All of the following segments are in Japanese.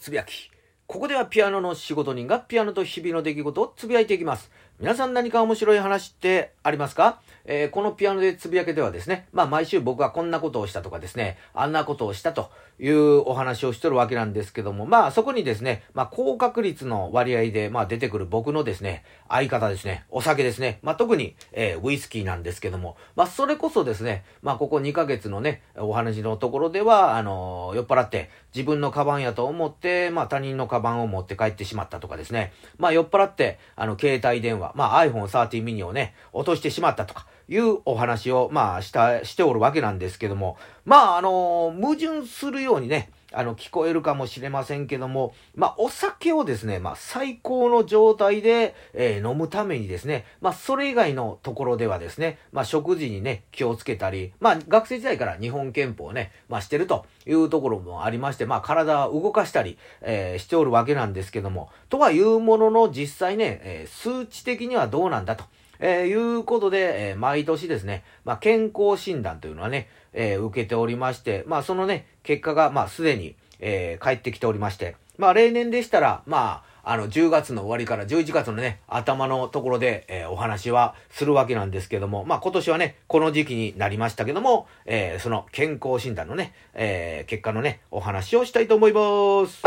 つぶやき。ここではピアノの仕事人がピアノと日々の出来事をつぶやいていきます。皆さん何か面白い話ってありますか？えー、このピアノでつぶやけではですね、まあ毎週僕はこんなことをしたとかですね、あんなことをしたというお話をしとるわけなんですけども、まあそこにですね、まあ高確率の割合で、まあ出てくる僕のですね、相方ですね、お酒ですね、まあ特に、えー、ウイスキーなんですけども、まあそれこそですね、まあここ2ヶ月のね、お話のところでは、あのー、酔っ払って自分のカバンやと思って、まあ他人のカバンを持って帰ってしまったとかですね、まあ酔っ払って、あの携帯電話、まあ iPhone 13 mini をね、落としてしまったとか、いうお話を、まあ、した、しておるわけなんですけども、まあ、あの矛盾するようにね、あの、聞こえるかもしれませんけども、まあ、お酒をですね、まあ、最高の状態で、えー、飲むためにですね、まあ、それ以外のところではですね、まあ、食事にね、気をつけたり、まあ、学生時代から日本憲法をね、まあ、してるというところもありまして、まあ、体を動かしたり、えー、しておるわけなんですけども、とはいうものの、実際ね、えー、数値的にはどうなんだと。えー、いうことで、えー、毎年ですね、まあ、健康診断というのはね、えー、受けておりまして、まあ、そのね、結果が、まあ、すでに、えー、返ってきておりまして、まあ、例年でしたら、まあ、あの、10月の終わりから11月のね、頭のところで、えー、お話はするわけなんですけども、まあ、今年はね、この時期になりましたけども、えー、その健康診断のね、えー、結果のね、お話をしたいと思います。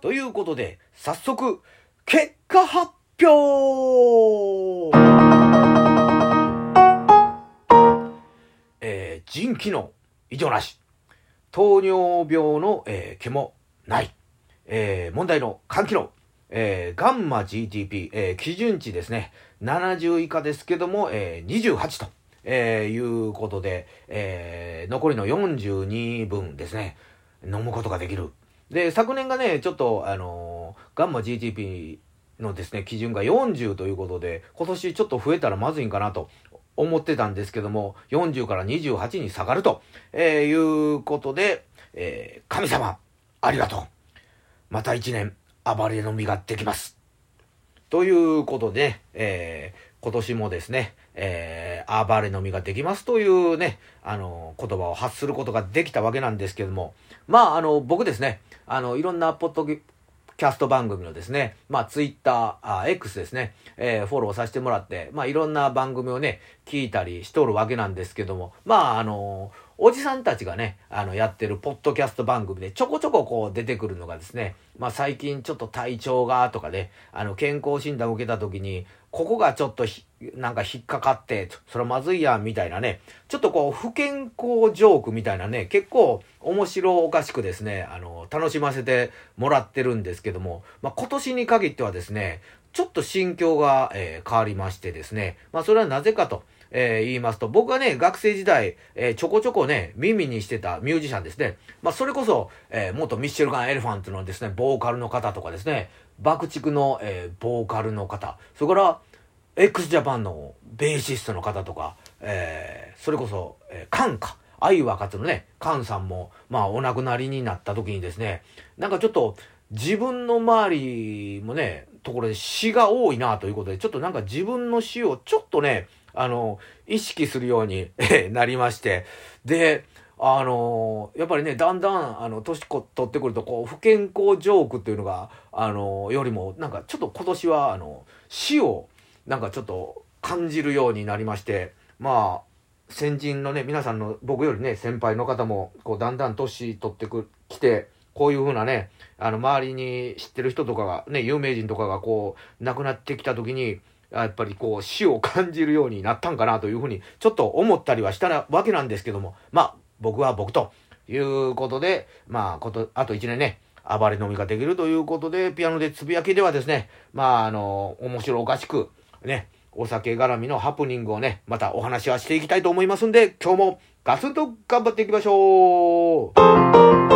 ということで、早速、結果発表えー、腎機能異常なし。糖尿病の、えー、毛もない。えー、問題の肝機能。えー、ガンマ GTP、えー、基準値ですね。70以下ですけども、えー、28と、え、いうことで、え、残りの42分ですね。飲むことができる。で、昨年がね、ちょっと、あの、ガンマ GTP のですね、基準が40ということで、今年ちょっと増えたらまずいんかなと思ってたんですけども、40から28に下がると、えー、いうことで、えー、神様、ありがとう。また一年、暴れの実ができます。ということで、えー、今年もですね、えー、暴れの実ができますというね、あの、言葉を発することができたわけなんですけども、まあ、あの、僕ですね、あの、いろんなポッドキャスト番組のですね、まあ、ツイッター、あ、X ですね、えー、フォローさせてもらって、まあ、いろんな番組をね、聞いたりしとるわけなんですけども、まあ、あのー、おじさんたちがね、あの、やってるポッドキャスト番組でちょこちょここう出てくるのがですね、まあ最近ちょっと体調がとかね、あの、健康診断を受けた時に、ここがちょっとなんか引っかかって、それまずいやんみたいなね、ちょっとこう不健康ジョークみたいなね、結構面白おかしくですね、あの、楽しませてもらってるんですけども、まあ今年に限ってはですね、ちょっと心境が、えー、変わりましてですね、まあそれはなぜかと、えー、言いますと、僕はね、学生時代、えー、ちょこちょこね、耳にしてたミュージシャンですね。まあ、それこそ、えー、元ミッシェルガン・エレファントのですね、ボーカルの方とかですね、爆竹の、えー、ボーカルの方、それから、x ジャパンのベーシストの方とか、えー、それこそ、えー、カンか。愛は勝つのね、カンさんも、まあ、お亡くなりになった時にですね、なんかちょっと、自分の周りもね、ところで死が多いなということで、ちょっとなんか自分の死をちょっとね、あの、意識するようになりまして、で、あのやっぱりね、だんだん、あの、年取ってくると、こう、不健康ジョークっていうのが、あのよりも、なんかちょっと今年は、あの、死を、なんかちょっと感じるようになりまして、まあ、先人のね、皆さんの、僕よりね、先輩の方も、こう、だんだん年取ってく、来て、こういうふうなね、あの、周りに知ってる人とかが、ね、有名人とかがこう、亡くなってきた時に、やっぱりこう死を感じるようになったんかなというふうにちょっと思ったりはしたわけなんですけども、まあ僕は僕ということで、まあこと、あと1年ね、暴れ飲みができるということで、ピアノでつぶやきではですね、まああの、面白おかしく、ね、お酒絡みのハプニングをね、またお話はしていきたいと思いますんで、今日もガツンと頑張っていきましょう。